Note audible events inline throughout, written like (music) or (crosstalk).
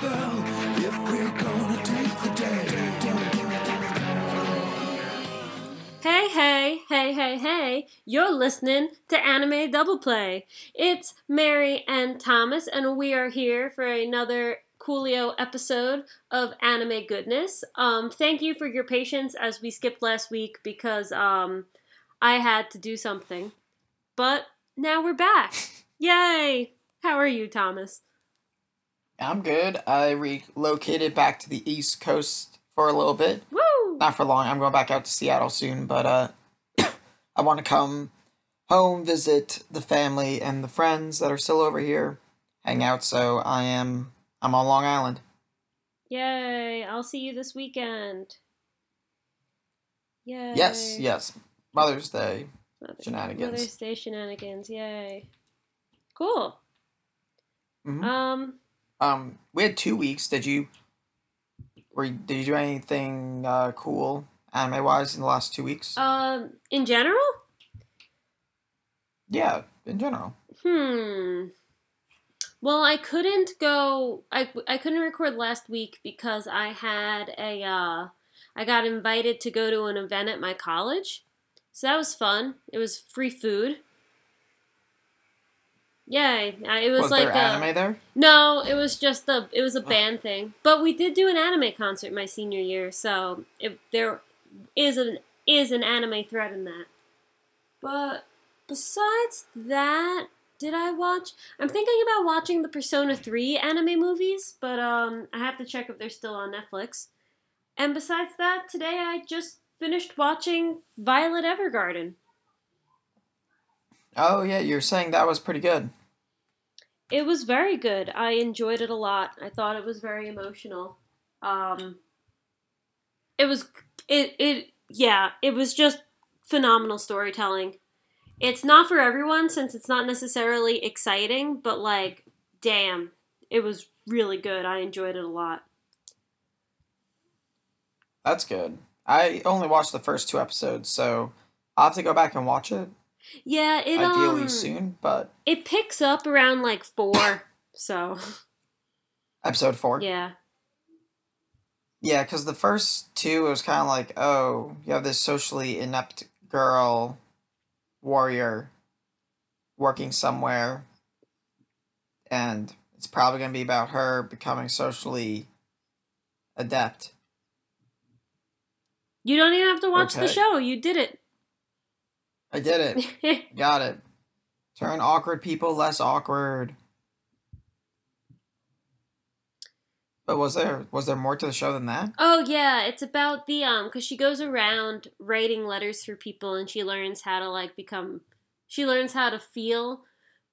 spell if we're gonna take the day. Hey, hey, hey, hey, hey, you're listening to Anime Double Play. It's Mary and Thomas, and we are here for another Coolio episode of Anime Goodness. Um, thank you for your patience as we skipped last week because um, I had to do something. But now we're back. (laughs) Yay! How are you, Thomas? I'm good. I relocated back to the East Coast for a little bit. Woo! Not for long. I'm going back out to Seattle soon, but uh (coughs) I want to come home, visit the family and the friends that are still over here, hang out, so I am I'm on Long Island. Yay! I'll see you this weekend. Yay! Yes, yes. Mother's Day. Mother- Shenanigans. Mother's Day shenanigans. Yay! Cool. Mhm. Um, Um we had 2 weeks. Did you were you- did you do anything uh cool anime wise in the last 2 weeks? um, in general, yeah, in general. hmm. Well, I couldn't go. I I couldn't record last week because I had a. Uh, I got invited to go to an event at my college, so that was fun. It was free food. I- It was, Was like there a, anime there? No, it was just a it was a Oh. band thing. But we did do an anime concert my senior year, so it, there is an is an anime thread in that. But besides that, did I watch? I'm thinking about watching the Persona 3 anime movies, but um I have to check if they're still on Netflix. And besides that, today I just finished watching Violet Evergarden. Oh yeah, you're saying that was pretty good. It was very good. I enjoyed it a lot. I thought it was very emotional. Um it was it it yeah, it was just phenomenal storytelling. It's not for everyone since it's not necessarily exciting, but like damn, it was really good. I enjoyed it a lot. That's good. I only watched the first two episodes, so I'll have to go back and watch it. Yeah, it ideally um soon, but it picks up around like 4. So, episode four. yeah. Yeah, because the first two, it was kind of like, oh, you have this socially inept girl warrior working somewhere, and it's probably going to be about her becoming socially adept. You don't even have to watch the show. You did it. I did it. (laughs) Got it. Turn awkward people less awkward. But was there was there more to the show than that? Oh yeah, it's about the um because she goes around writing letters for people and she learns how to like become she learns how to feel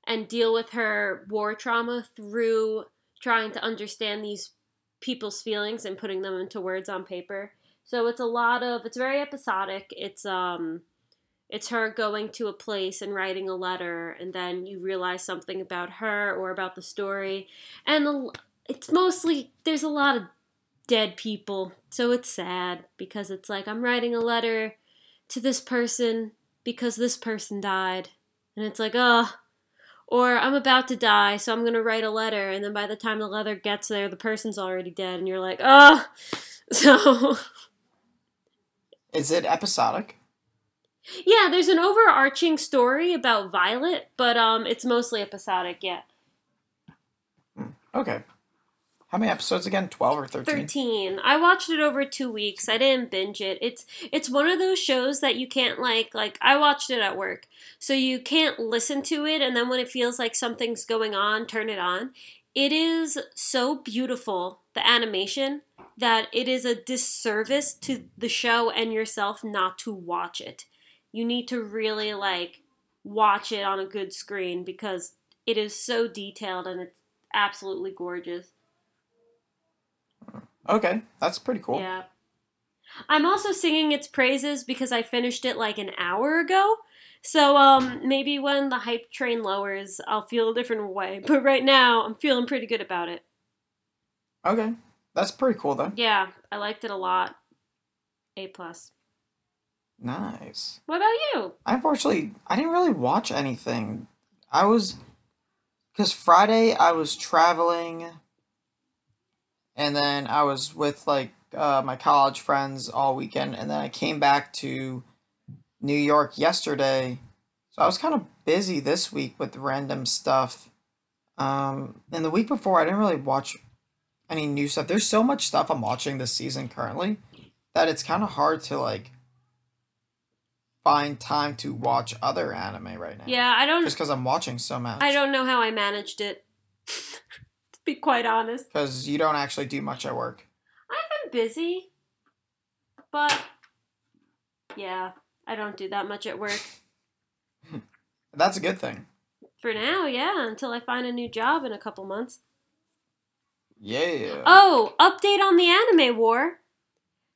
and deal with her war trauma through trying to understand these people's feelings and putting them into words on paper. So it's a lot of it's very episodic. It's um it's her going to a place and writing a letter and then you realize something about her or about the story and it's mostly there's a lot of dead people. So it's sad because it's like I'm writing a letter to this person because this person died. And it's like, oh, or I'm about to die, so I'm going to write a letter. And then by the time the letter gets there, the person's already dead. And you're like, oh. (laughs) So, Is it episodic? Yeah, there's an overarching story about Violet, but um, it's mostly episodic, yeah. Okay. How many episodes again? Twelve or thirteen? 13 i watched it over two weeks i didn't binge it it's it's one of those shows that you can't like like i watched it at work so you can't listen to it and then when it feels like something's going on turn it on it is so beautiful the animation that it is a disservice to the show and yourself not to watch it you need to really like watch it on a good screen because it is so detailed and it's absolutely gorgeous Okay, that's pretty cool. Yeah. I'm also singing its praises because I finished it like an hour ago. So um maybe when the hype train lowers, I'll feel a different way. (laughs) But right now, I'm feeling pretty good about it. Okay, that's pretty cool though. Yeah, I liked it a lot. A plus. Nice. What about you? I unfortunately I didn't really watch anything. I was because Friday I was traveling and then I was with like uh, my college friends all weekend, and then I came back to New York yesterday. So I was kind of busy this week with random stuff. Um, and the week before, I didn't really watch any new stuff. There's so much stuff I'm watching this season currently that it's kind of hard to like find time to watch other anime right now. Yeah, I don't. Just because I'm watching so much. I don't know how I managed it. (laughs) to be quite honest, Because you don't actually do much at work. I've been busy, but yeah, I don't do that much at work (laughs) That's a good thing. for now. Yeah, until I find a new job in a couple months. Yeah. Oh, update on the anime war.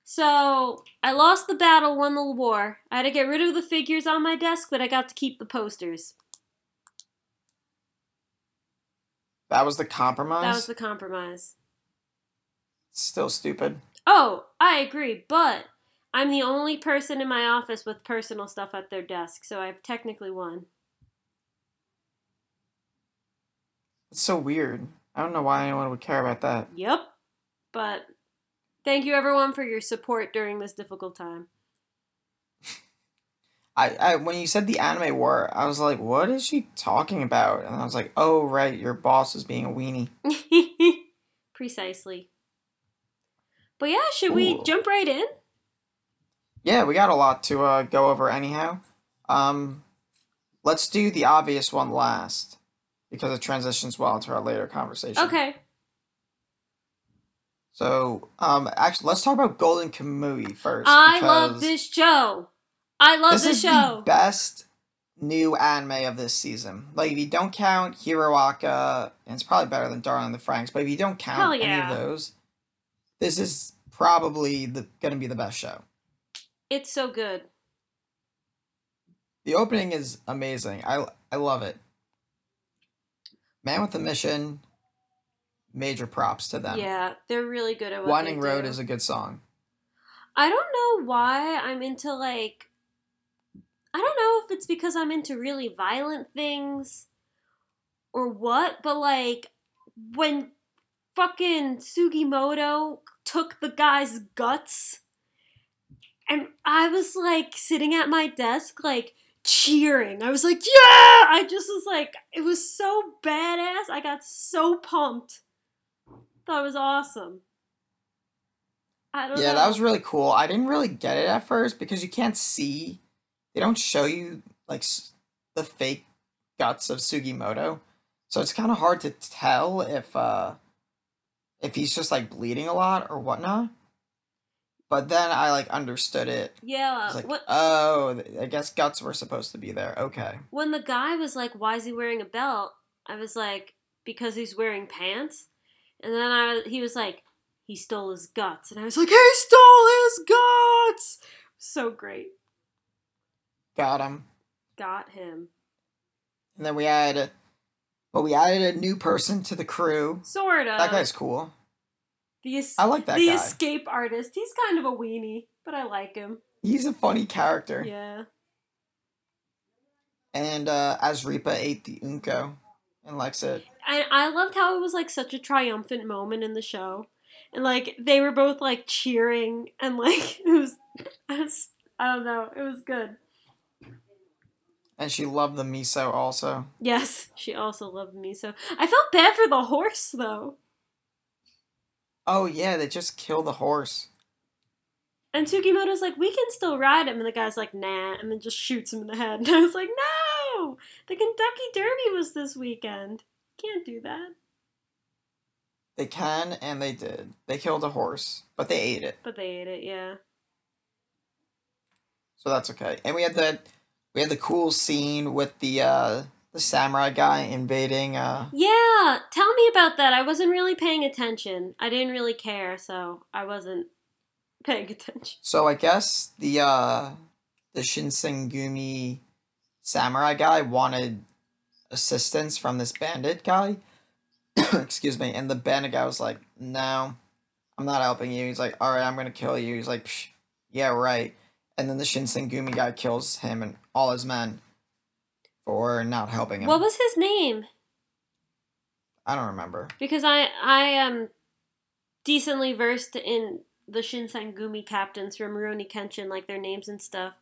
So, I lost the battle, won the war. I had to get rid of the figures on my desk, but I got to keep the posters. That was the compromise. That was the compromise. Still stupid. Oh, I agree, but I'm the only person in my office with personal stuff at their desk, so I've technically won. It's so weird. I don't know why anyone would care about that. Yep. But thank you everyone for your support during this difficult time. (laughs) I, I when you said the anime war, I was like, what is she talking about? And I was like, oh right, your boss is being a weenie. (laughs) Precisely. But yeah, should we Ooh. jump right in? Yeah, we got a lot to uh, go over anyhow. Um, let's do the obvious one last because it transitions well into our later conversation. Okay. So, um, actually, let's talk about Golden Kamui first. I love this show. I love This this, is show. the best new anime of this season. Like, if you don't count HeroAca, and it's probably better than Darling in the FranXX, but if you don't count Hell any of those, this is probably the gonna be the best show. It's so good. The opening is amazing. I I love it. Man with a Mission, major props to them. Yeah, they're really good at what Winding Road do. is a good song. I don't know why I'm into like I don't know if it's because I'm into really violent things or what, but like when fucking Sugimoto took the guy's guts and I was like sitting at my desk like cheering. I was like, "Yeah!" I just was like it was so badass. I got so pumped. It was awesome. I don't Yeah, know. that was really cool. I didn't really get it at first because you can't see. They don't show you like the fake guts of Sugimoto, so it's kind of hard to tell if uh if he's just like bleeding a lot or whatnot. But then I like understood it. I Yeah, was like, what, oh, I guess guts were supposed to be there. Okay. when the guy was like, "Why is he wearing a belt?" I was like, "Because he's wearing pants." And then I, he was like, "He stole his guts," and I was like, "He stole his guts!" So great, Got him. got him. And then we had, well, we added a new person to the crew. Sorta. That guy's cool. the es- I like that the guy. escape artist. He's kind of a weenie, but I like him. He's a funny character. Yeah. And uh, Asirpa ate the Unko and likes it. And I loved how it was like such a triumphant moment in the show. And like they were both like cheering and like (laughs) it was I, was, I don't know, it was good. And she loved the miso also. Yes, she also loved miso. I felt bad for the horse though. Oh yeah, they just killed the horse. And Tsukimoto's like, we can still ride him, and the guy's like, nah, and then just shoots him in the head. (laughs) And I was like, no! The Kentucky Derby was this weekend. Can't do that. They can and they did. They killed a horse, but they ate it, But they ate it, yeah. so that's okay. And we had the we had the cool scene with the uh the samurai guy invading uh Yeah, tell me about that. I wasn't really paying attention. I didn't really care, so I wasn't (laughs) paying attention. So I guess the uh the Shinsengumi samurai guy wanted assistance from this bandit guy. (coughs) Excuse me, and the bandit guy was like, "No, I'm not helping you." He's like, "All right, I'm gonna kill you." He's like, Psh, "Yeah, right." And then the Shinsengumi guy kills him and all his men for not helping him. What was his name? I don't remember. Because I I am decently versed in the Shinsengumi captains from Rurouni Kenshin, like their names and stuff.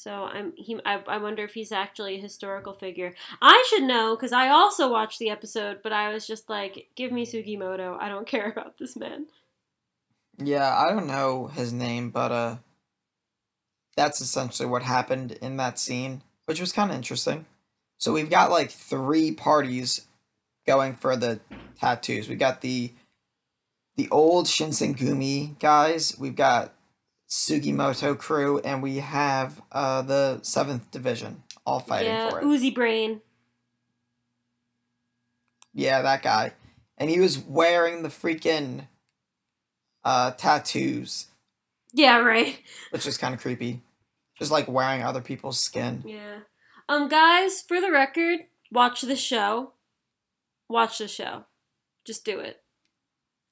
So I'm he. I, I wonder if he's actually a historical figure. I should know because I also watched the episode, but I was just like, "Give me Sugimoto. I don't (laughs) care about this man." Yeah, I don't know his name, but uh, that's essentially what happened in that scene, which was kind of interesting. So we've got like three parties going for the tattoos. We got the the old Shinsengumi guys. We've got Sugimoto crew, and we have uh the seventh division all fighting yeah, for it. Uzi Brain. Yeah, that guy. And he was wearing the freaking uh tattoos, Yeah, right. which is kind of creepy. Just like wearing other people's skin. Yeah. Um, guys, for the record, watch the show. Watch the show. Just do it.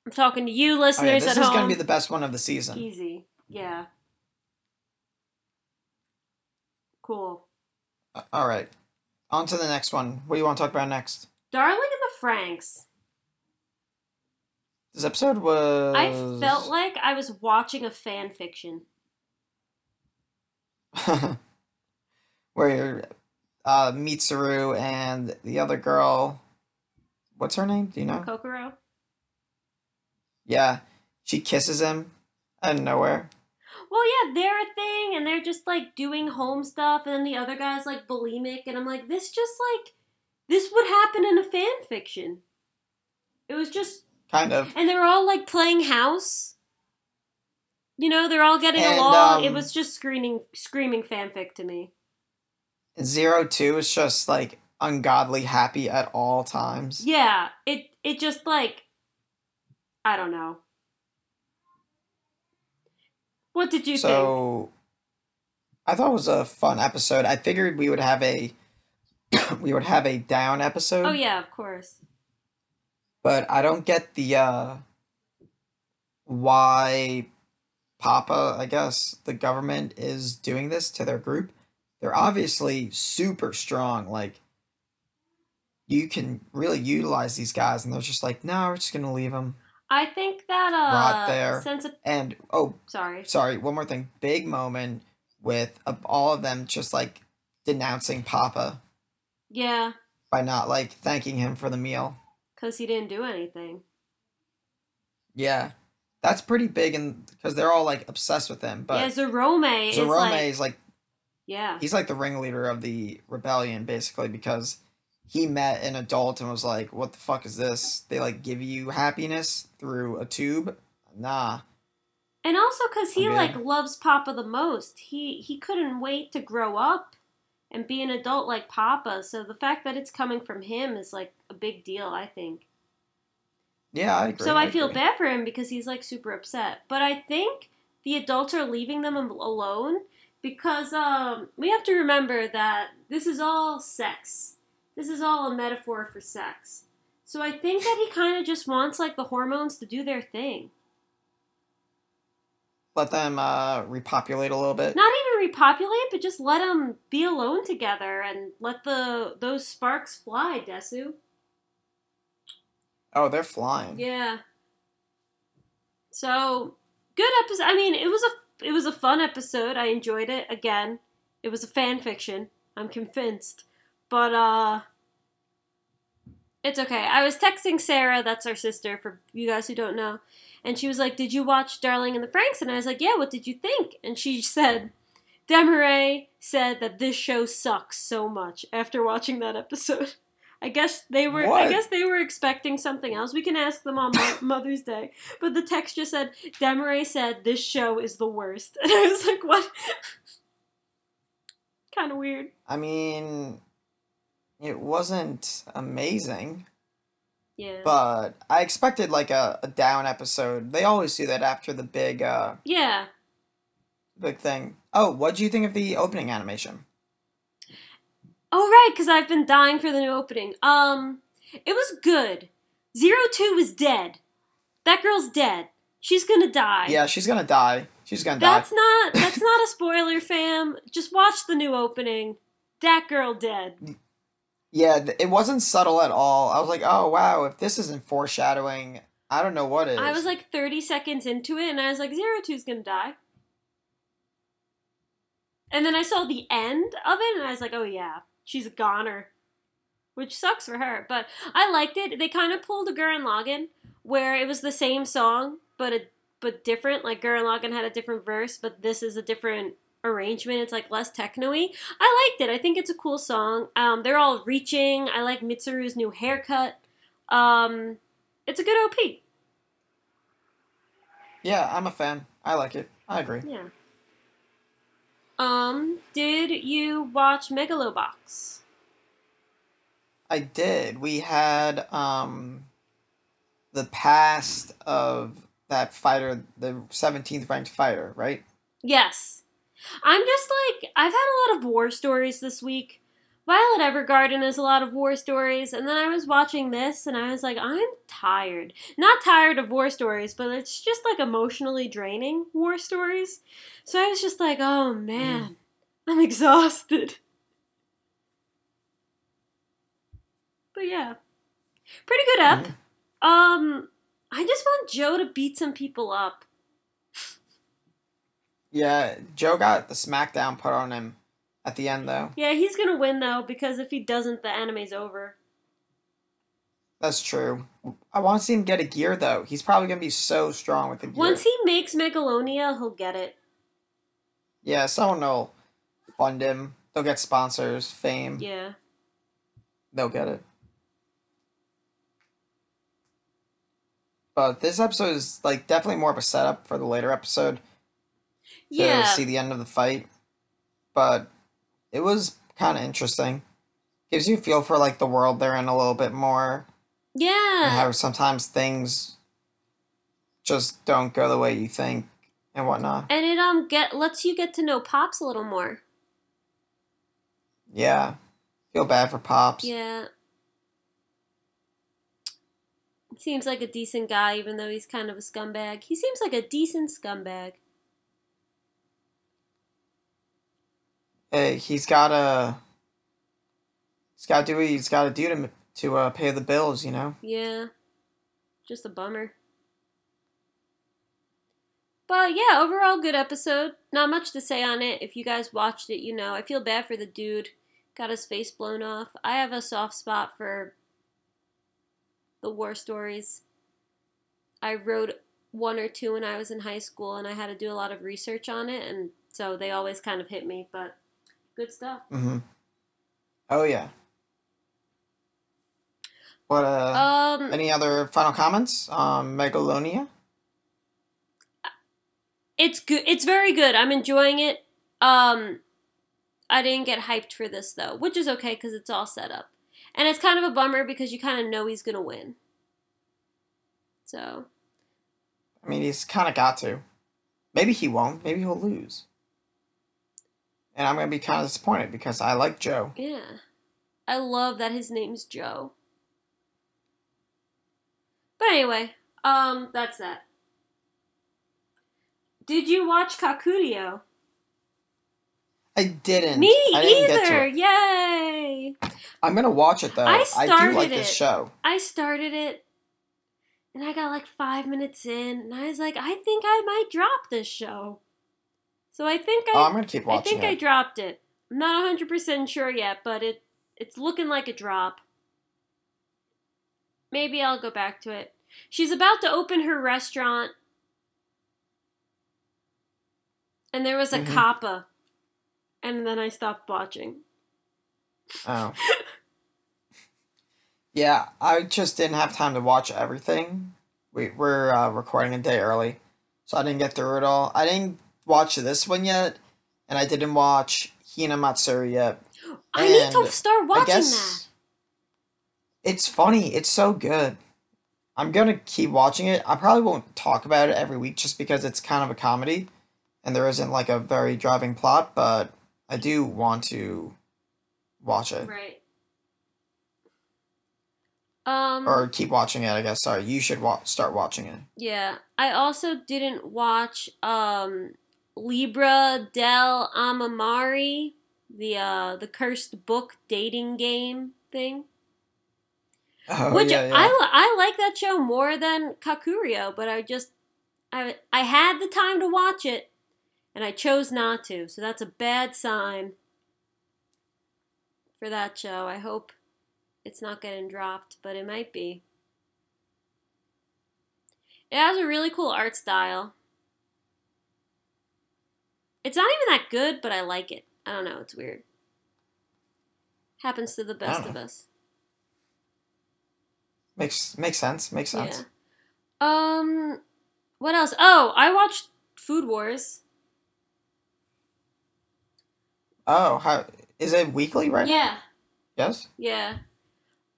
I'm talking to you, Oh, yeah, listeners this at is home. going to be the best one of the season. Easy. Yeah. Cool. Uh, All right. On to the next one. What do you want to talk about next? Darling in the FranXX. This episode was. I felt like I was watching a fan fiction. (laughs) where uh, Mitsuru and the other girl. What's her name? Do you know? Kokoro. Yeah, she kisses him out of nowhere. Well, yeah, they're a thing, and they're just like doing home stuff, and then the other guy's like bulimic, and I'm like, this just like this would happen in a fan fiction. It was just, Kind of. and they were all like playing house. You know, they're all getting And, along. it um, was just screaming, screaming fanfic to me. Zero two is just like ungodly happy at all times. Yeah, it it just like, I don't know. What did you think? so I thought it was a fun episode. I figured we would have a (coughs) we would have a down episode. Oh yeah, of course. But I don't get the uh why Papa, I guess, the government is doing this to their group. They're obviously super strong. Like you can really utilize these guys and they're just like, "No, we're just going to leave them." I think that uh, Right there. sense of And oh, sorry. sorry, one more thing. Big moment with uh, all of them just like denouncing Papa Yeah, by not like thanking him for the meal. because he didn't do anything. Yeah. That's pretty big and because they're all like obsessed with him. yeah, But Zorome, is like, is like yeah, he's like the ringleader of the rebellion basically because he met an adult and was like, "What the fuck is this? They like give you happiness through a tube? Nah." and also because he like loves Papa the most. He he couldn't wait to grow up and be an adult like Papa. So the fact that it's coming from him is like a big deal. I think. Yeah, I agree. So I feel agree. bad for him because he's like super upset. But I think the adults are leaving them alone because um, we have to remember that this is all sex. This is all a metaphor for sex. So I think that he kind of just wants like the hormones to do their thing. Let them uh repopulate a little bit. Not even repopulate, but just let them be alone together and let the those sparks fly, Desu. Oh, they're flying. Yeah. So good episode. I mean, it was a it was a fun episode. I enjoyed it. Again, it was a fan fiction. I'm convinced, but uh, it's okay. I was texting Sarah. That's our sister. For you guys who don't know, and she was like, "Did you watch Darling in the FranXX?" And I was like, "Yeah." What did you think? And she (laughs) said. Demaray said that this show sucks so much after watching that episode. (laughs) I guess they were. What? I guess they were expecting something else. We can ask them on (laughs) Mother's Day. But the text just said, "Demaray said this show is the worst," and I was like, "What?" kind of weird. I mean, it wasn't amazing, Yeah. but I expected like a, a down episode. They always do that after the big uh yeah. big thing. Oh, what do you think of the opening animation? Oh right, because I've been dying for the new opening. Um, it was good. Zero two is dead. That girl's dead. She's gonna die. Yeah, she's gonna die. She's gonna That's die. not that's not a spoiler, fam. Just watch the new opening. That girl dead. Yeah, th- it wasn't subtle at all. I was like, oh wow, if this isn't foreshadowing I don't know what is. I was like 30 seconds into it and I was like, Zero Two's gonna die. And then I saw the end of it and I was like, oh yeah, she's a goner. Which sucks for her. But I liked it. They kind of pulled a Gurren Lagann where it was the same song, but a, but different. Like Gurren Lagann had a different verse, but this is a different arrangement. It's like less techno-y. I liked it. I think it's a cool song. Um, they're all reaching. I like Mitsuru's new haircut. Um, it's a good OP. yeah, I'm a fan. I like it. I agree. Yeah. Um, did you watch Megalobox? I did. We had um the past of that fighter, the 17th ranked fighter, right? Yes. I'm just like I've had a lot of war stories this week. Violet Evergarden is a lot of war stories, and then I was watching this and I was like, I'm tired. Not tired of war stories, but it's just like emotionally draining war stories. So I was just like, oh man, I'm (laughs) exhausted. But yeah. Pretty good ep. Um I just want Joe to beat some people up. Yeah, Joe got the smackdown put on him at the end though. Yeah, he's gonna win though, because if he doesn't, the anime's over. That's true. I want to see him get a gear though. He's probably gonna be so strong with the gear. Once he makes Megalonia, he'll get it. yeah, someone will fund him. They'll get sponsors, fame. Yeah. They'll get it. But this episode is like definitely more of a setup for the later episode Yeah. see the end of the fight. But it was kind of interesting. Gives you a feel for like the world they're in a little bit more. And Yeah. how sometimes things just don't go the way you think and whatnot. And it um get lets you get to know Pops a little more. Yeah. Feel bad for Pops. Yeah. Seems like a decent guy, even though he's kind of a scumbag. He seems like a decent scumbag. Hey, he's gotta. He's gotta do what he's gotta do to to uh, pay the bills, you know. Yeah. Just a bummer. But yeah, overall good episode. Not much to say on it. If you guys watched it, you know. I feel bad for the dude. Got his face blown off. I have a soft spot for the war stories. I wrote one or two when I was in high school and I had to do a lot of research on it and so they always kind of hit me, but good stuff. Mm-hmm. Oh yeah. What uh? Um any other final comments? Um, Megalonia. it's good it's very good i'm enjoying it um i didn't get hyped for this though which is okay because it's all set up and it's kind of a bummer because you kind of know he's gonna win so I mean, he's kind of got to. Maybe he won't. Maybe he'll lose. And I'm gonna be kind of disappointed because I like Joe. yeah i love that his name's joe but anyway um that's that did you watch Kakuriyo I didn't. me I didn't Get to either it. yay I'm gonna watch it though. I do started like this show. I started it and I got like five minutes in and I was like, I think I might drop this show. So I think I Oh, I'm gonna keep I watching think I dropped it. I'm not hundred percent sure yet, but it it's looking like a drop. Maybe I'll go back to it. She's about to open her restaurant. And there was a Mhm. kappa. And then I stopped watching. Oh. (laughs) yeah, I just didn't have time to watch everything. We, we're uh, recording a day early, so I didn't get through it all. I didn't watch this one yet, and I didn't watch Hina Matsuri yet. I need to And start watching that. it's funny. It's so good. I'm gonna keep watching it. I probably won't talk about it every week just because it's kind of a comedy, and there isn't like a very driving plot. But I do want to watch it Right. Um or keep watching it. I guess. Sorry, you should wa- start watching it. yeah, I also didn't watch um Libra del Amamari, the uh the cursed book dating game thing. Oh, Which yeah, yeah. I I like that show more than Kakuriyo, but I just I I had the time to watch it, and I chose not to. So that's a bad sign for that show. I hope it's not getting dropped, but it might be. It has a really cool art style. It's not even that good, but I like it. I don't know. It's weird. Happens to the best of us. Makes makes sense. Makes sense. Yeah. Um, what else? Oh, I watched Food Wars. Oh, how is it weekly right now? Yeah, Yes. yeah.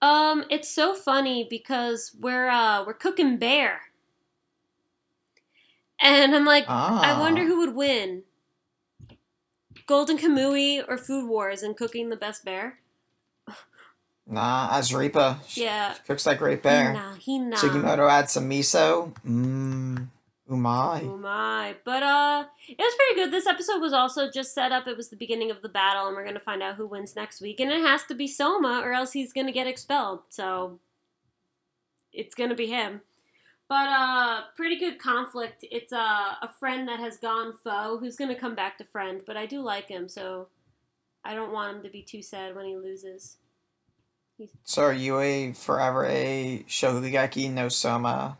Um, it's so funny because we're uh we're cooking bear, and I'm like, Ah. I wonder who would win, Golden Kamui or Food Wars and cooking the best bear. (laughs) Nah, Asirpa. She Yeah, cooks that great bear. Nah, he nah. Sugimoto adds some miso. Mmm. Umai. Umai. But uh it was pretty good. This episode was also just set up. It was the beginning of the battle and we're gonna find out who wins next week. And it has to be Soma or else he's gonna get expelled. So it's gonna be him. But uh pretty good conflict. It's uh, a friend that has gone foe who's gonna come back to friend, but I do like him, so I don't want him to be too sad when he loses. So are you a forever a Shokugeki no Soma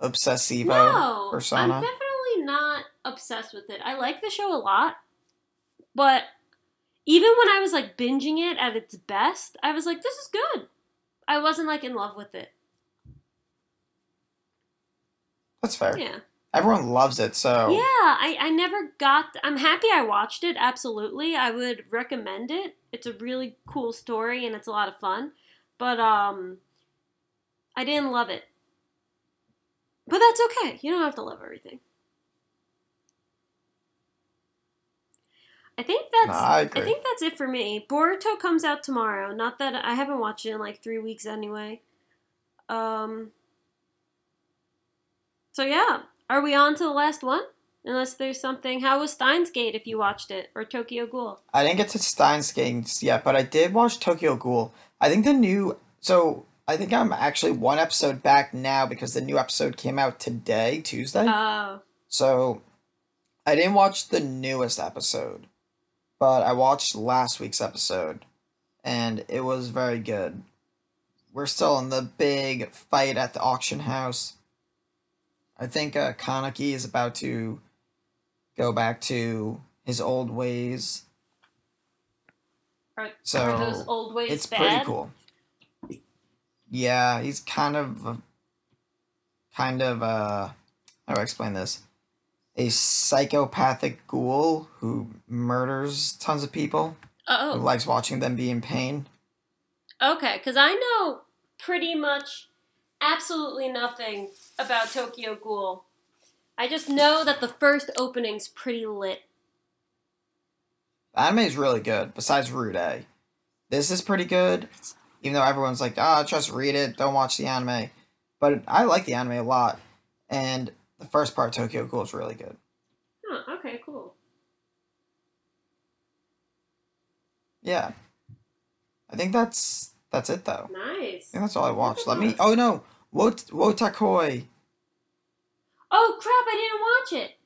obsessivo No, persona? I'm definitely not obsessed with it. I like the show a lot, but even when I was like binging it at its best, I was like, "This is good." I wasn't like in love with it. That's fair. Yeah, Everyone loves it, so yeah. I I never got. I'm happy I watched it. Absolutely, I would recommend it. It's a really cool story and it's a lot of fun, but um, I didn't love it. But that's okay. You don't have to love everything. I think that's No, I I, think that's it for me. Boruto comes out tomorrow. Not that I haven't watched it in like three weeks anyway. Um. So yeah, are we on to the last one? Unless there's something. How was Steins Gate if you watched it or Tokyo Ghoul? I didn't get to Steins Gate yet, but I did watch Tokyo Ghoul. I think the new so I think I'm actually one episode back now because the new episode came out today, Tuesday. Oh, So I didn't watch the newest episode, but I watched last week's episode and it was very good. We're still in the big fight at the auction house. I think uh, Kaneki is about to go back to his old ways. are, So, are those old ways It's bad? pretty cool. Yeah, he's kind of kind of uh how do I explain this? A psychopathic ghoul who murders tons of people. Oh, Who likes watching them be in pain. okay. Because I know pretty much absolutely nothing about Tokyo Ghoul. I just know that the first opening's pretty lit. The anime is really good, besides Rude. This is pretty good, even though everyone's like, ah, just read it, don't watch the anime. But I like the anime a lot, and the first part, Tokyo Ghoul, is really good. Oh, okay, cool. Yeah. I think that's that's it though. Nice. that's all I watched. Let me. Oh no, Wot Wotakoi. Oh crap! I didn't watch it.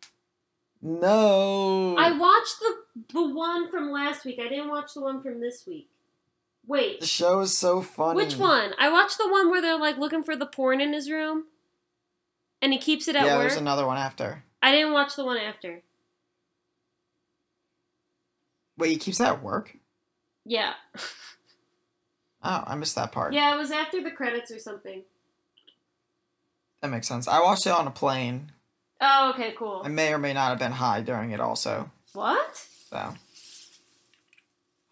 No. I watched the the one from last week. I didn't watch the one from this week. Wait. The show is so funny. which one? I watched the one where they're like looking for the porn in his room, and he keeps it at work. Yeah, work. there's another one after. I didn't watch the one after. Wait, he keeps that at work? Yeah, (laughs) Oh, I missed that part. yeah, it was after the credits or something. That makes sense. I watched it on a plane. Oh, okay, cool. I may or may not have been high during it also. What? So.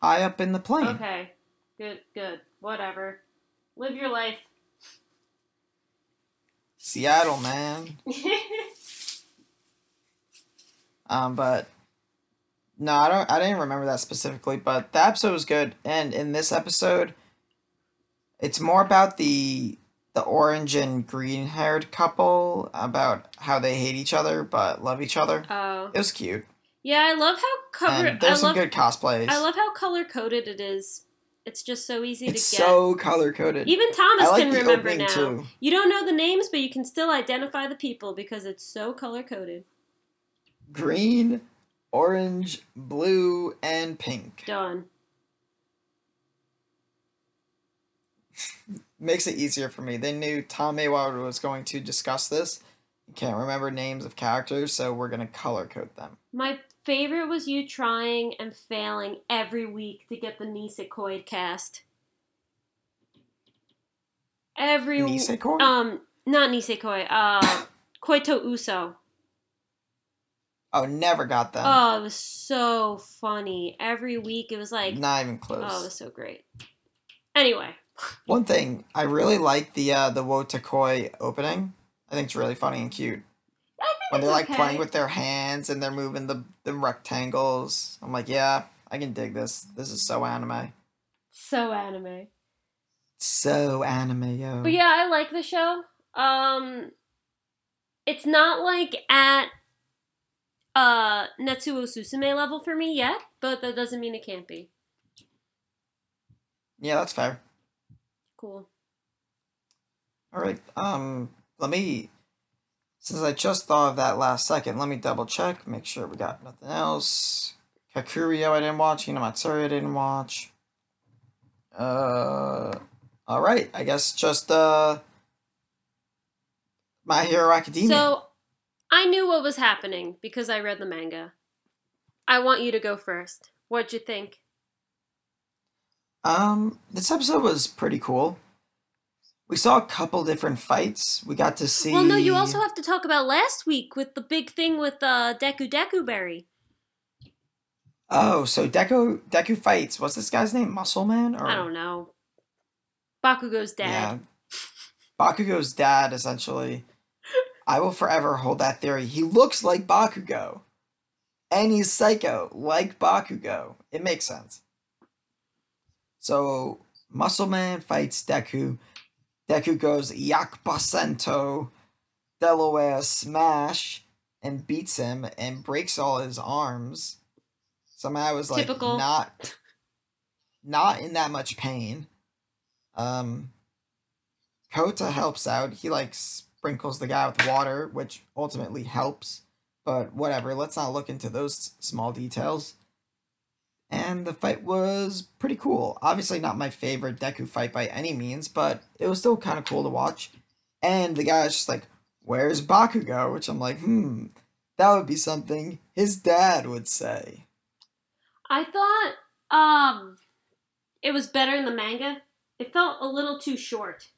High up in the plane. Okay, good, good, whatever. Live your life. Seattle, man. (laughs) Um, but no, I don't. I didn't remember that specifically, but the episode was good. And in this episode, it's more about the the orange and green haired couple about how they hate each other but love each other. oh, It was cute, yeah, I love how covered. and I there's some love. good cosplays. I love how color coded it is. It's just so easy It's to get. so color coded. Even Thomas like can remember now. too. You don't know the names, but you can still identify the people because it's so color coded. Green, orange, blue, and pink. Done. Makes it easier for me. They knew Tom Mayweather was going to discuss this. You can't remember names of characters, so we're gonna color code them. My favorite was you trying and failing every week to get the Nisekoi cast. Every Nisekoi? um not Nisekoi, uh (coughs) Koi to Uso. oh, never got them. Oh, it was so funny. Every week it was like Not even close. oh, it was so great. Anyway, One thing I really like the uh, the Wotakoi opening. I think it's really funny and cute when they're like okay. playing with their hands and they're moving the the rectangles. I'm like, yeah, I can dig this. This is so anime. so anime. So anime, yo. But yeah, I like the show. Um it's not like at uh Netsuo Susume level for me yet, but that doesn't mean it can't be. Yeah, that's fair. Cool. All right. Um, let me. Since I just thought of that last second, let me double check, make sure we got nothing else. Kakuriyo I didn't watch. Hinamatsuri I didn't watch. Uh, all right. I guess just uh, My Hero Academia. So I knew what was happening because I read the manga. I want you to go first. What'd you think? Um, this episode was pretty cool. We saw a couple different fights. We got to see. Well, no, you also have to talk about last week with the big thing with uh, Deku Deku Berry. Oh, so Deku Deku fights. What's this guy's name? Muscle Man? Or I don't know. Bakugo's dad. Yeah. Bakugo's dad, essentially. I will forever hold that theory. He looks like Bakugo. And he's psycho, like Bakugo. It makes sense. So, Muscle Man fights Deku. Deku goes Yak Yakbasento, Delaware Smash, and beats him and breaks all his arms. Somehow was like Typical. not not in that much pain. Um Kota helps out. He like sprinkles the guy with water, which ultimately helps. But whatever, let's not look into those small details. And the fight was pretty cool. Obviously not my favorite Deku fight by any means, but it was still kind of cool to watch. And the guy was just like, "Where's Bakugo?" Which I'm like, "Hmm, that would be something his dad would say." I thought um it was better in the manga. It felt a little too short.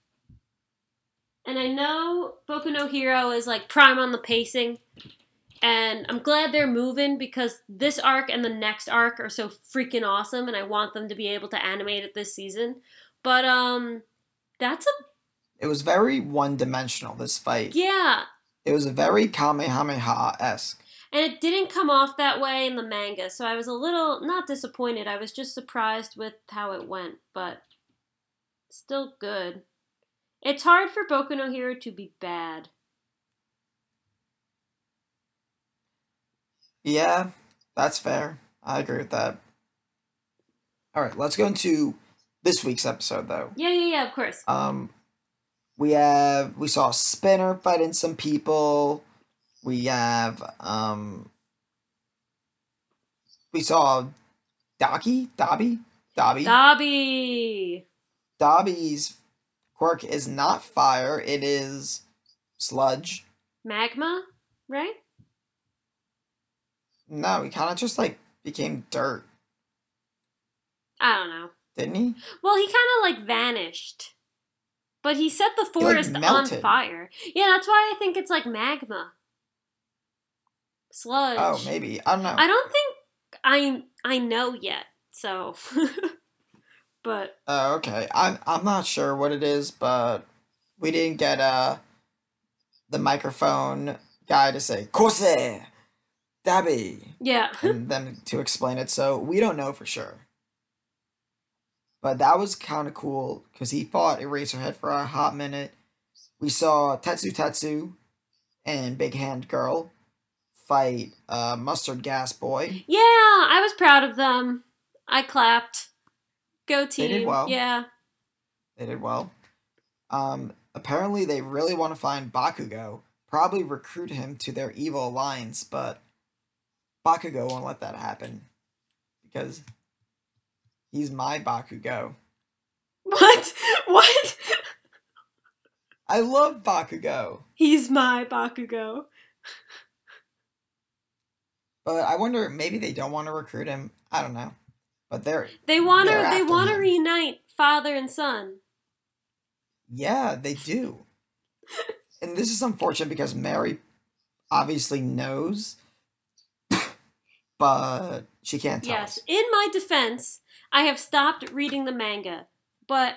And I know Boku no Hero is like prime on the pacing. And I'm glad they're moving because this arc and the next arc are so freaking awesome and I want them to be able to animate it this season. But um that's a It was very one-dimensional. This fight. yeah, It was very Kamehameha esque. And it didn't come off that way in the manga, so I was a little not disappointed. I was just surprised with how it went, but still good. It's hard for Boku no Hero to be bad. Yeah, that's fair. I agree with that. All right, let's go into this week's episode though. Yeah, yeah, yeah, of course. Um, we have we saw Spinner fighting some people. We have um, we saw Daki, Dobby, Dobby. Dobby! Dobby's quirk is not fire; it is sludge. Magma, right? No, he kind of just like became dirt, I don't know. didn't he? Well, he kind of like vanished. But he set the like, forest on fire. Yeah, that's why I think it's like magma. Sludge. Oh, maybe I don't know. I don't think I I know yet. So, (laughs) but Oh, okay. I'm I'm not sure what it is, but we didn't get uh the microphone guy to say Kose Dabby yeah, (laughs) and them to explain it, so we don't know for sure. But that was kind of cool because he fought Eraserhead for a hot minute. We saw Tetsu Tetsu and Big Hand Girl fight uh, Mustard Gas Boy. yeah, I was proud of them. I clapped. Go team. They did well. Yeah. They did well. Um, apparently, they really want to find Bakugo, probably recruit him to their evil alliance, but Bakugo won't let that happen because he's my Bakugo. What? (laughs) What? I love Bakugo, He's my Bakugo. but I wonder maybe they don't want to recruit him. I don't know, but they're They want to. They want to reunite father and son. yeah, they do. (laughs) and this is unfortunate because Mary obviously knows, but she can't tell Yes. us. In my defense, I have stopped reading the manga, but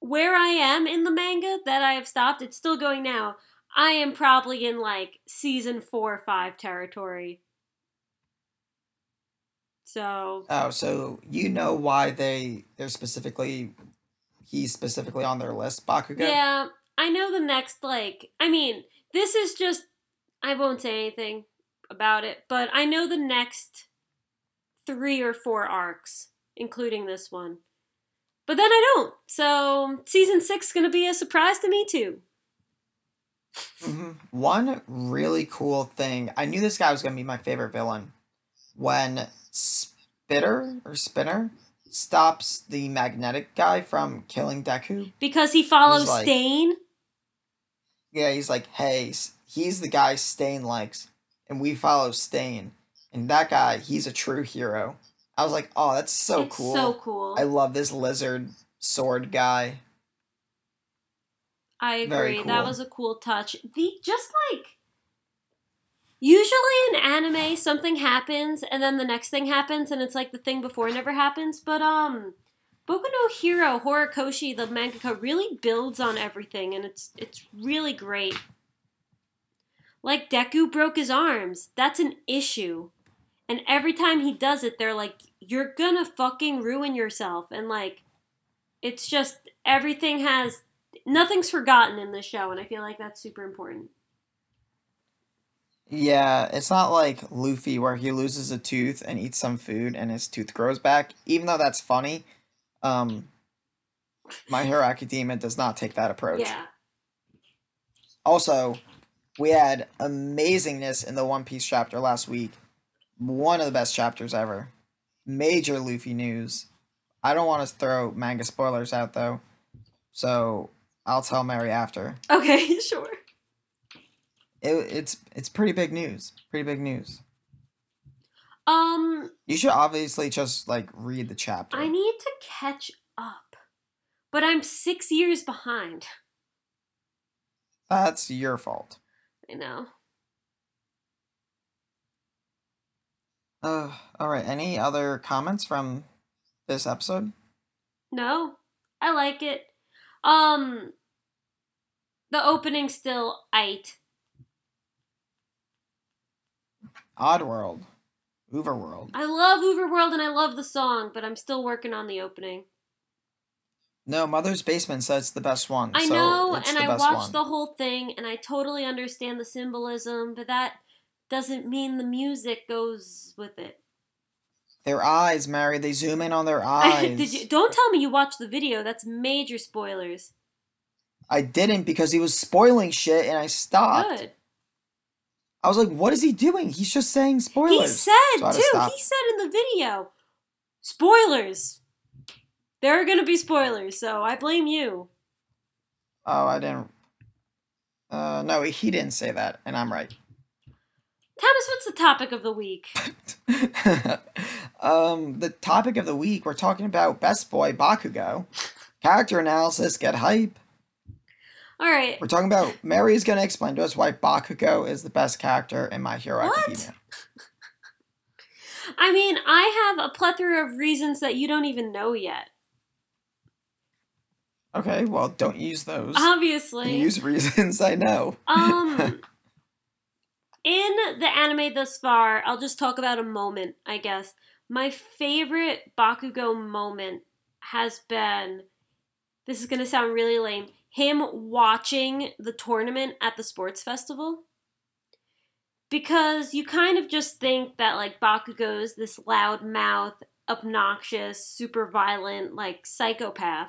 where I am in the manga that I have stopped, it's still going now. I am probably in like season four or five territory. So Oh, so you know why they they're specifically he's specifically on their list, Bakugo? yeah, I know the next like. I mean, this is just. I won't say anything about it, but I know the next three or four arcs, including this one. But then I don't. So season six is gonna be a surprise to me too. hmm One really cool thing. I knew this guy was gonna be my favorite villain. When Spitter or Spinner stops the magnetic guy from killing Deku. Because he follows like- Stain. Yeah, he's like, hey, he's the guy Stain likes, and we follow Stain. And that guy, he's a true hero. I was like, oh, that's so it's cool. so cool. I love this lizard sword guy. I agree. Very That was a cool touch. The just like usually in anime something happens and then the next thing happens and it's like the thing before never happens, but um Boku no Hero Horikoshi the mangaka really builds on everything and it's it's really great. Like Deku broke his arms. That's an issue. And every time he does it they're like you're gonna fucking ruin yourself and like it's just everything has nothing's forgotten in this show, and I feel like that's super important. Yeah, it's not like Luffy where he loses a tooth and eats some food and his tooth grows back. Even though that's funny, um, My Hero Academia does not take that approach. Yeah, Also, we had amazingness in the One Piece chapter last week. One of the best chapters ever. Major Luffy news. I don't want to throw manga spoilers out though, so I'll tell Mary after. okay, (laughs) sure. It, it's it's pretty big news. Pretty big news. Um, You should obviously just like read the chapter. I need to catch up, but I'm six years behind. That's your fault. I know. Uh, all right. Any other comments from this episode? No, I like it. Um, the opening still ite. Oddworld, UVERworld. I love UVERworld and I love the song, but I'm still working on the opening. No, Mother's Basement says it's the best one. I so know, and I watched one. the whole thing, and I totally understand the symbolism, but that doesn't mean the music goes with it. Their eyes, Mary. They zoom in on their eyes. (laughs) Did you? Don't tell me you watched the video. That's major spoilers. I didn't because he was spoiling shit, and I stopped. Good. I was like, "What is he doing? He's just saying spoilers." He said So I had to too. He said in the video, spoilers. There are gonna be spoilers, so I blame you. Oh, I didn't. Uh, no, he didn't say that, and I'm right. Thomas, what's the topic of the week? (laughs) um, the topic of the week we're talking about Best Boy Bakugo. Character analysis, get hype. All right. We're talking about Mary's gonna explain to us why Bakugo is the best character in My Hero What? Academia. (laughs) I mean, I have a plethora of reasons that you don't even know yet. Okay, well, don't use those. Obviously. Use reasons I know. Um, (laughs) in the anime thus far, I'll just talk about a moment, I guess. My favorite Bakugo moment has been this is going to sound really lame him watching the tournament at the sports festival. Because you kind of just think that, like, Bakugo's this loud mouth, obnoxious, super violent, like psychopath.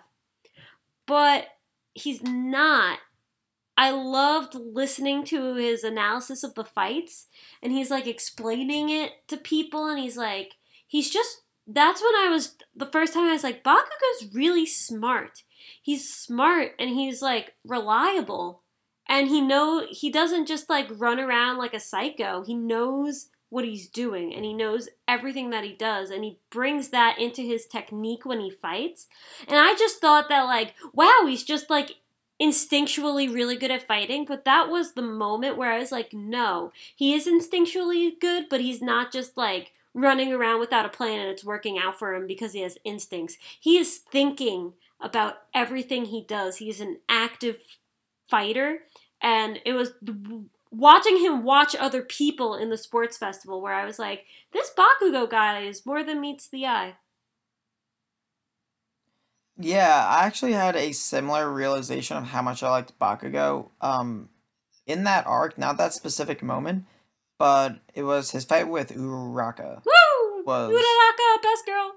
But he's not. I loved listening to his analysis of the fights, and he's like explaining it to people, and he's like, he's just. That's when I was the first time I was like, Bakugo's really smart. He's smart and he's like reliable, and he know he doesn't just like run around like a psycho. He knows what he's doing and he knows everything that he does and he brings that into his technique when he fights. And I just thought that like, wow, he's just like instinctually really good at fighting, but that was the moment where I was like, no, he is instinctually good, but he's not just like running around without a plan and it's working out for him because he has instincts. He is thinking about everything he does. He's an active fighter and it was watching him watch other people in the sports festival where I was like, this Bakugo guy is more than meets the eye. Yeah, I actually had a similar realization of how much I liked Bakugo. Um, in that arc, not that specific moment, but it was his fight with Uraraka Woo! Was- Uraraka, best girl.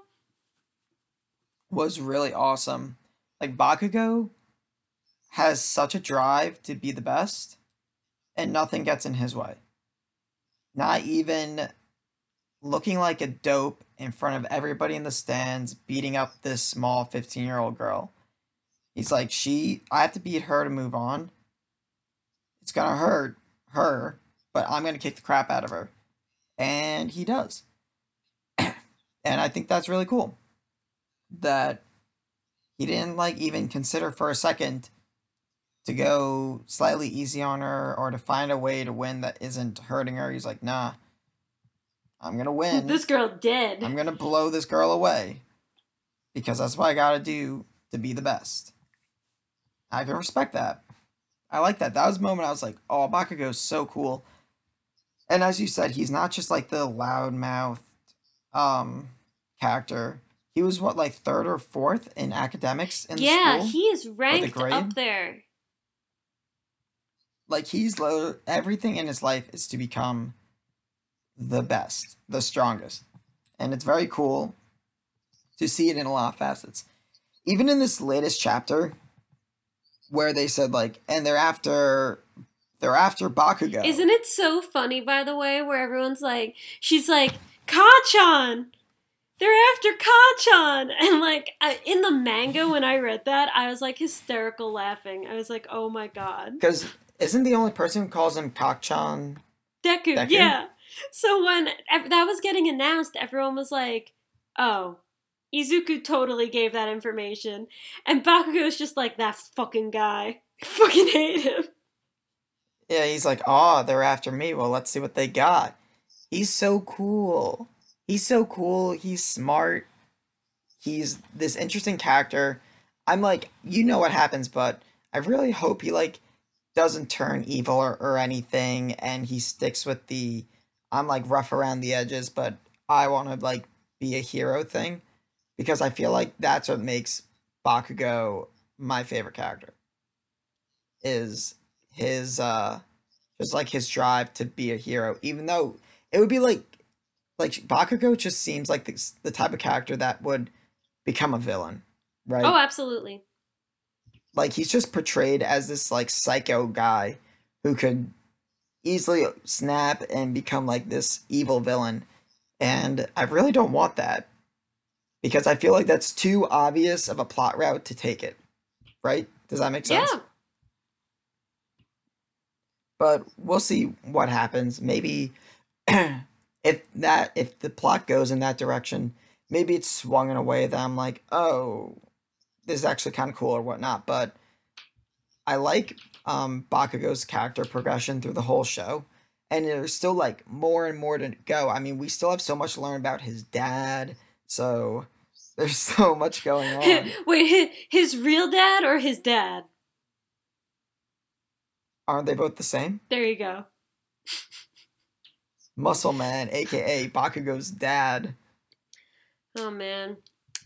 was really awesome. Like Bakugo has such a drive to be the best, and nothing gets in his way. Not even looking like a dope in front of everybody in the stands, beating up this small 15 year old girl. He's like, she, I have to beat her to move on. It's gonna hurt her, but I'm gonna kick the crap out of her. And he does. (clears throat) and I think that's really cool. That he didn't like even consider for a second to go slightly easy on her or to find a way to win that isn't hurting her. He's like, nah, I'm gonna (laughs) win. This girl dead. I'm gonna blow this girl away because that's what I gotta do to be the best. I can respect that. I like that. That was a moment I was like, oh, Bakugo's so cool. And as you said, he's not just like the loudmouth um character. He was what like third or fourth in academics in the yeah, he is ranked up there. Like he's everything in his life is to become the best the strongest and it's very cool to see it in a lot of facets even in this latest chapter where they said like and they're after they're after bakugo Isn't it so funny, by the way, where everyone's like, she's like, Kacchan! They're after Kacchan! (laughs) And like, I, in the manga, when I read that, I was like hysterical laughing. I was like, oh my god. because isn't the only person who calls him kacchan Deku, Deku? yeah. So when that was getting announced, everyone was like, oh. Izuku totally gave that information. And Bakugo Bakugo's just like, that fucking guy. I (laughs) fucking hate him. yeah he's like oh they're after me well let's see what they got he's so cool he's so cool he's smart he's this interesting character i'm like you know what happens but i really hope he like doesn't turn evil or, or anything and he sticks with the i'm like rough around the edges but i want to like be a hero thing because i feel like that's what makes bakugo my favorite character is his uh just like his drive to be a hero even though it would be like like bakugo just seems like the, the type of character that would become a villain right Oh, absolutely. Like he's just portrayed as this like psycho guy who could easily snap and become like this evil villain. And i really don't want that because i feel like that's too obvious of a plot route to take it. Right? Does that make sense? Yeah. but we'll see what happens. Maybe (clears throat) if that if the plot goes in that direction maybe it's swung in a way that i'm like oh is actually kind of cool or whatnot but i like um bakugo's character progression through the whole show and there's still like more and more to go i mean we still have so much to learn about his dad so there's (laughs) so much going (laughs) on Wait, his real dad or his dad? aren't they both the same There you go. muscle man aka bakugo's dad Oh man.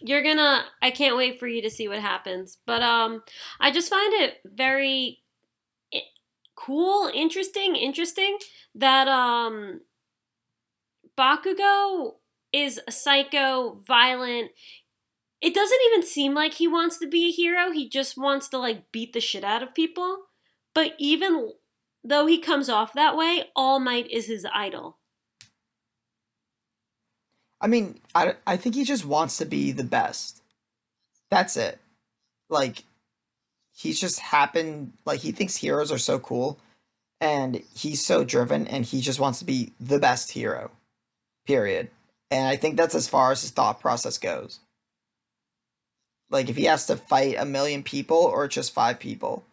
You're gonna I can't wait for you to see what happens. But um I just find it very cool, interesting, interesting that um Bakugo is a psycho, violent. It doesn't even seem like he wants to be a hero. He just wants to like beat the shit out of people. But even though he comes off that way, All Might is his idol. I mean, I, I think he just wants to be the best. That's it. Like, he's just happened, like, he thinks heroes are so cool, and he's so driven, and he just wants to be the best hero. Period. And I think that's as far as his thought process goes. Like, if he has to fight a million people or just five people,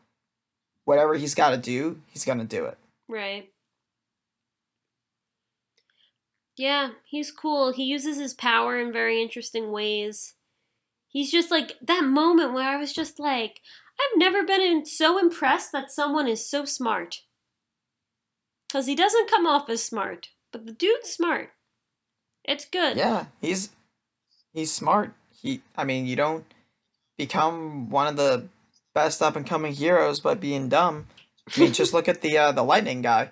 whatever he's got to do, he's going to do it. Right. Yeah, he's cool. He uses his power in very interesting ways. He's just like that moment where I was just like, I've never been in, so impressed that someone is so smart. Because he doesn't come off as smart, but the dude's smart. It's good. Yeah, he's he's smart. He I mean, you don't become one of the best up and coming heroes by being dumb. I mean, just (laughs) look at the uh, the lightning guy,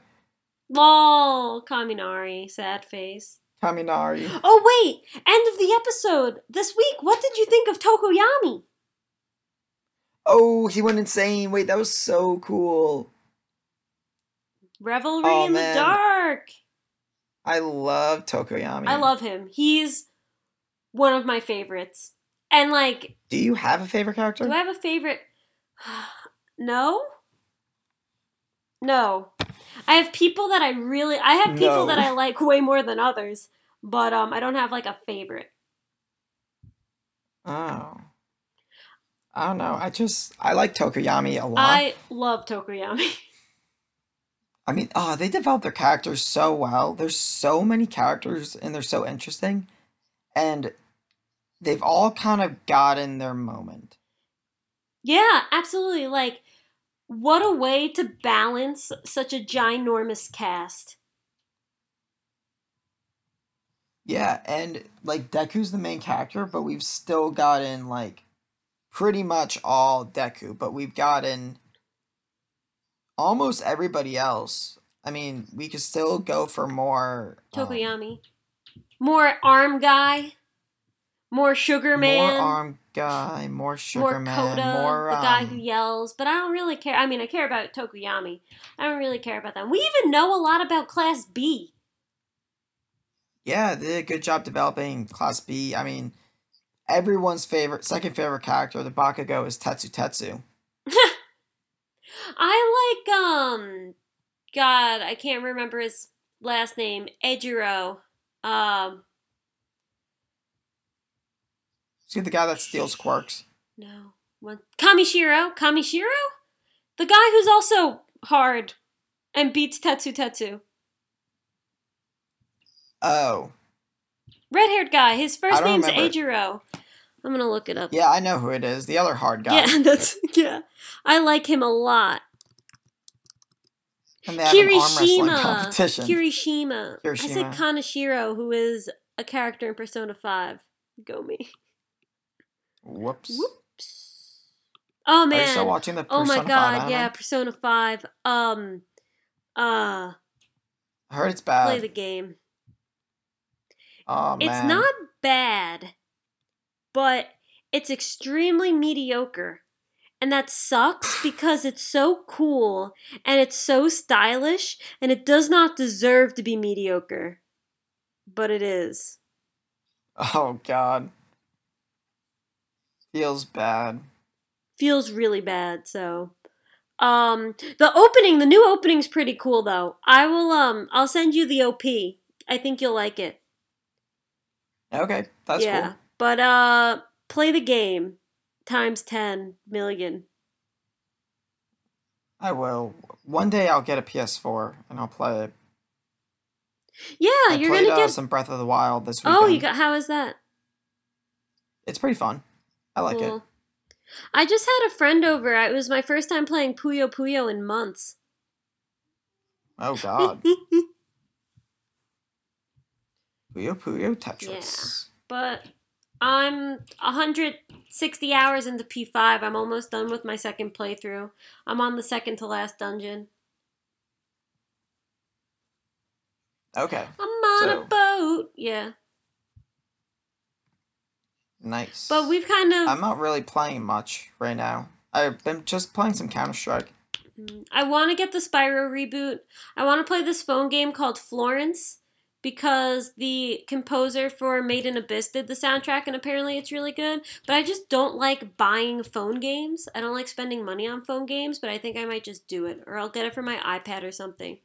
Lol, Kaminari, sad face. Kaminari. Oh wait, end of the episode this week. What did you think of Tokoyami? Oh, he went insane. Wait, that was so cool. Revelry Oh, in man. the dark. I love Tokoyami. I love him. He's one of my favorites. And like, Do you have a favorite character? do I have a favorite? (sighs) no. No. I have people that I really I have people No. that I like way more than others, but um I don't have like a favorite. Oh. I don't know. I just I like Tokoyami a lot. I love Tokoyami. (laughs) I mean, oh, they develop their characters so well. There's so many characters and they're so interesting. And they've all kind of gotten their moment. yeah, absolutely. Like what a way to balance such a ginormous cast. Yeah, and like Deku's the main character, but we've still gotten like pretty much all Deku, but we've gotten almost everybody else. I mean, we could still go for more um, Tokoyami. More arm guy. More sugar man. more arm guy, more sugar more man, Koda, more the guy who um, yells. But I don't really care. I mean, I care about Tokoyami. I don't really care about them. We even know a lot about Class B. Yeah, they did a good job developing Class B. I mean, everyone's favorite, second favorite character, the Bakugo, is Tetsu Tetsu. (laughs) I like um, God, I can't remember his last name. Eijiro. Um, See the guy that steals quirks. no? Kamishiro. Kamishiro, the guy who's also hard and beats Tetsu Tetsu. Oh, Red haired guy. His first name's remember. Eijiro. I'm gonna look it up. yeah, I know who it is. The other hard guy. Yeah, (laughs) that's yeah. I like him a lot. And they have an arm wrestling Kirishima. competition. Kirishima. I said Kirishima. Kaneshiro, who is a character in Persona 5. Go me. Whoops. Whoops. Oh Are you man. still watching the oh Persona my 5 god, anime? yeah, Persona 5. Um uh I heard it's bad. play the game. oh man. It's not bad, but it's extremely mediocre. And that sucks (sighs) because it's so cool and it's so stylish and it does not deserve to be mediocre. But it is. Oh god. Feels bad. Feels really bad, so um the opening, the new opening's pretty cool though. I will um I'll send you the OP. I think you'll like it. Okay, that's yeah. cool. But uh play the game times 10 million. I will. One day I'll get a PS4 and I'll play it. Yeah, I you're played gonna uh, get some Breath of the Wild this weekend. Oh, you got how is that? It's pretty fun. I like it. Mm. I just had a friend over. It was my first time playing Puyo Puyo in months. Oh god. (laughs) Puyo Puyo Tetris. but I'm 160 hours into P5. I'm almost done with my second playthrough. I'm on the second to last dungeon. Okay. I'm on So- a boat. Yeah. Nice. But we've kind of. I'm not really playing much right now. I've been just playing some Counter Strike. Mm, I want to get the Spyro reboot. I want to play this phone game called Florence because the composer for Made in Abyss did the soundtrack and apparently it's really good. But I just don't like buying phone games. I don't like spending money on phone games, but I think I might just do it or I'll get it for my iPad or something.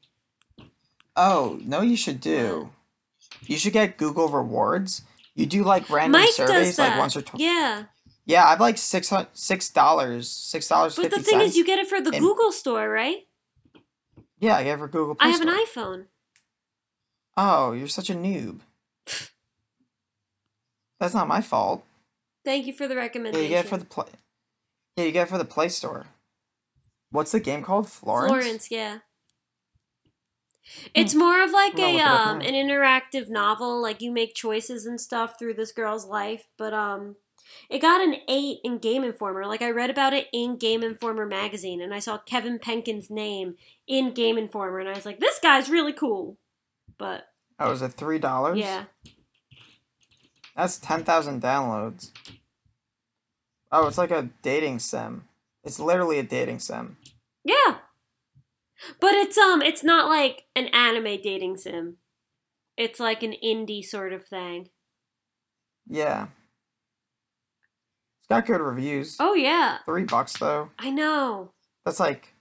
Oh, no, you should do. You should get Google Rewards. You do like random Mike surveys does that. like once or twice. yeah. Yeah, I've like six dollars, six dollars But the thing is, you get it for the And- Google store, right? yeah, I get it for Google. Play I have an iPhone. Oh, you're such a noob. (laughs) That's not my fault. Thank you for the Yeah, recommendation. you get it for the play. Yeah, you get it for the Play Store. What's the game called? Florence. Florence, yeah. It's more of like a look it up um an interactive novel, like you make choices and stuff through this girl's life, but um it got an 8 in Game Informer. Like I read about it in Game Informer magazine and I saw Kevin Penkin's name in Game Informer and I was like, this guy's really cool. But Oh, was it three dollars? yeah. That's ten thousand downloads. Oh, it's like a dating sim. It's literally a dating sim. Yeah. But it's um it's not like an anime dating sim. It's like an indie sort of thing. Yeah. It's got good reviews. Oh yeah. Three bucks though. I know. That's like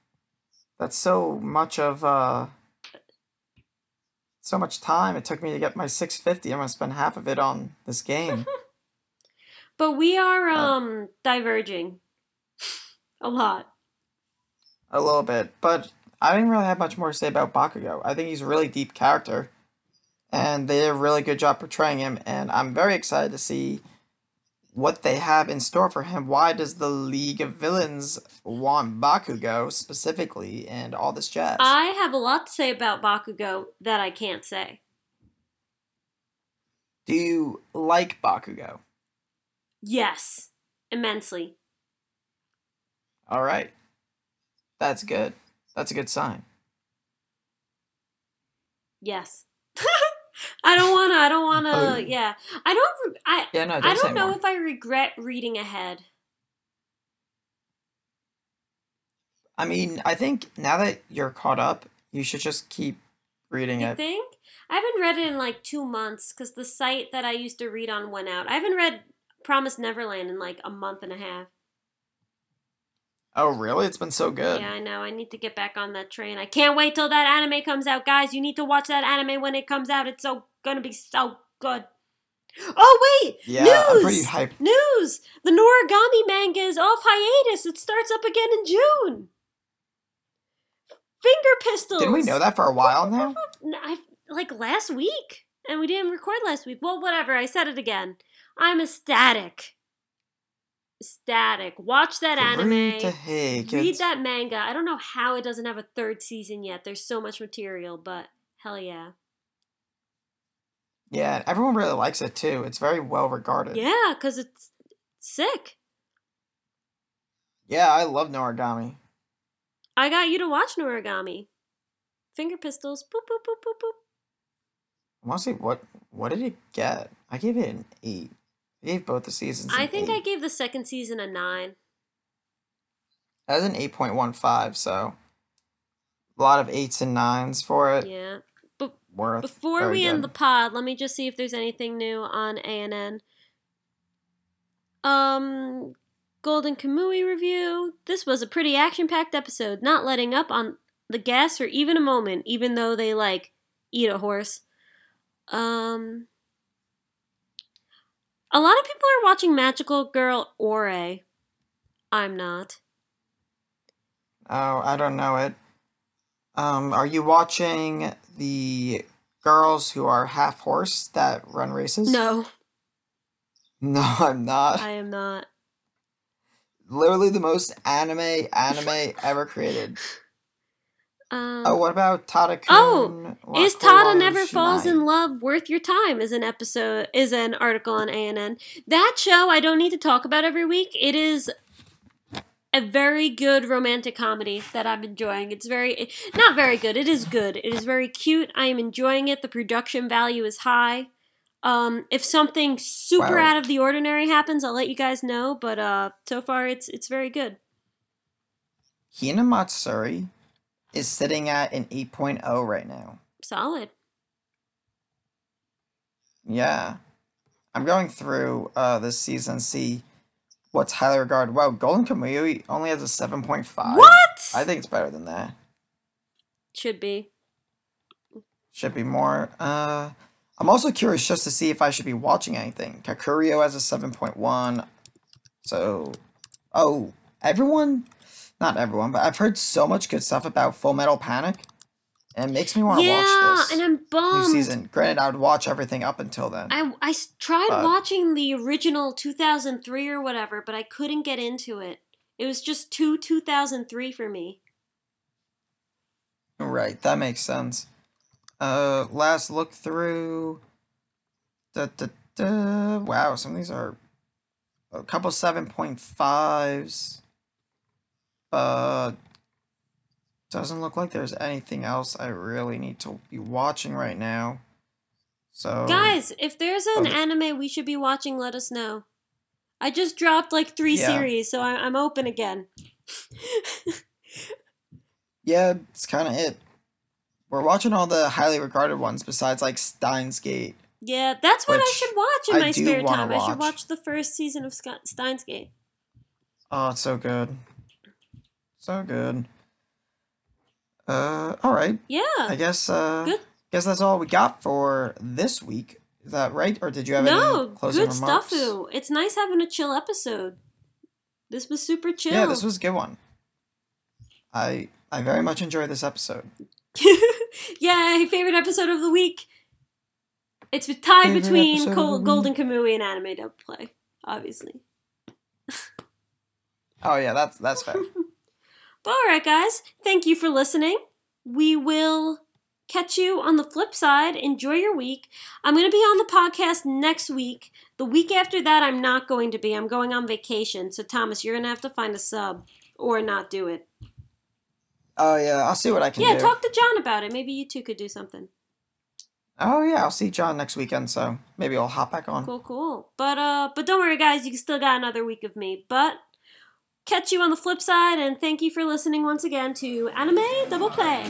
that's so much of uh so much time it took me to get my 650. I'm gonna spend half of it on this game. (laughs) But we are Uh. um diverging a lot. a little bit, but I didn't really have much more to say about Bakugo. I think he's a really deep character, and they did a really good job portraying him. And I'm very excited to see what they have in store for him. Why does the League of Villains want Bakugo specifically, and all this jazz? I have a lot to say about Bakugo that I can't say. Do you like Bakugo? Yes, immensely. All right, that's good. That's a good sign. Yes. (laughs) I don't wanna. I don't wanna. Oh. Yeah, I don't. I Yeah, no, don't I don't know more. if I regret reading ahead. I mean, I think now that you're caught up, you should just keep reading You it. think? I haven't read it in like two months because the site that I used to read on went out. I haven't read Promise Neverland in like a month and a half. Oh, really? It's been so good. Yeah, I know. I need to get back on that train. I can't wait till that anime comes out, guys. You need to watch that anime when it comes out. It's so gonna be so good. Oh wait, Yeah, news! I'm pretty hyped. News! The Noragami manga is off hiatus. It starts up again in June. Finger pistols. Didn't we know that for a while now? I like last week, and we didn't record last week. Well, whatever. I said it again. I'm ecstatic. Ecstatic. Watch that anime. Read to hey, Read that manga. I don't know how it doesn't have a third season yet. There's so much material, but hell yeah. Yeah, everyone really likes it too. It's very well regarded. Yeah, because it's sick. Yeah, I love Noragami. I got you to watch Noragami. Finger pistols. Boop, boop, boop, boop, boop. I want to see what what did it get? I gave it an eight. I gave both the seasons. I think I gave the second season a nine. That was an eight point one five. So a lot of eights and nines for it. Yeah. But Worth. Before we end the pod, let me just see if there's anything new on ANN. Um, Golden Kamui review. This was a pretty action-packed episode, not letting up on the gas for even a moment, even though they like eat a horse. Um, a lot of people are watching Magical Girl Ore. I'm not. Oh, I don't know it. Um, are you watching the girls who are half horse that run races? No, No, I'm not. I am not. Literally the most anime anime ever created. Um, Oh, what about Tada Oh, Is Tada Never Falls in Love worth your time? Is an episode is an article on ANN. That show I don't need to talk about every week. It is a very good romantic comedy that I'm enjoying. It's very not very good. It is good. It is very cute. I am enjoying it. The production value is high. Um, if something super Wow. out of the ordinary happens, I'll let you guys know. But uh, so far, it's it's very good. Hina Matsuri is sitting at an 8.0 right now. Solid. Yeah. I'm going through uh this season see what's highly regarded. Wow, Golden Kamui only has a 7.5. What? I think it's better than that. Should be. Should be more. Uh I'm also curious just to see if I should be watching anything. Kakuriyo has a 7.1. So oh, everyone not everyone, but I've heard so much good stuff about Full Metal Panic. And it makes me want to yeah, watch this and I'm bummed. new season. Granted, I would watch everything up until then. I I tried But- watching the original 2003 or whatever, but I couldn't get into it. It was just too 2003 for me. Right, that makes sense. Uh, last look through. Da, da, da. Wow, some of these are a couple seven point fives, but doesn't look like there's anything else I really need to be watching right now. So Guys, if there's an okay. anime we should be watching, let us know. I just dropped like three Yeah. series, so I- I'm open again. (laughs) yeah, it's kind of it. We're watching all the highly regarded ones besides like Steins Gate. yeah, that's what I should watch in I my spare time. I should watch. watch the first season of Steins Gate. Oh, it's so good. So good. Uh, all right. Yeah. I guess uh Good. guess that's all we got for this week. Is that right? Or did you have no, any closing good remarks? stuff. It's nice having a chill episode. This was super chill. Yeah, this was a good one. I I very much enjoyed this episode. (laughs) Yay, favorite episode of the week. It's tied Favorite between Col- Golden Kamui and Anime Dub Play, obviously. Oh yeah, that's that's fair. (laughs) But alright, guys, thank you for listening. We will catch you on the flip side. Enjoy your week. I'm going to be on the podcast next week. The week after that, I'm not going to be. I'm going on vacation. So, Thomas, you're going to have to find a sub or not do it. Oh yeah, I'll see what I can Yeah, do. talk to John about it. Maybe you two could do something. Oh yeah, I'll see John next weekend, so maybe I'll hop back on. Cool, cool. But uh, but don't worry, guys. You still got another week of me. But catch you on the flip side, and thank you for listening once again to Anime Double Play.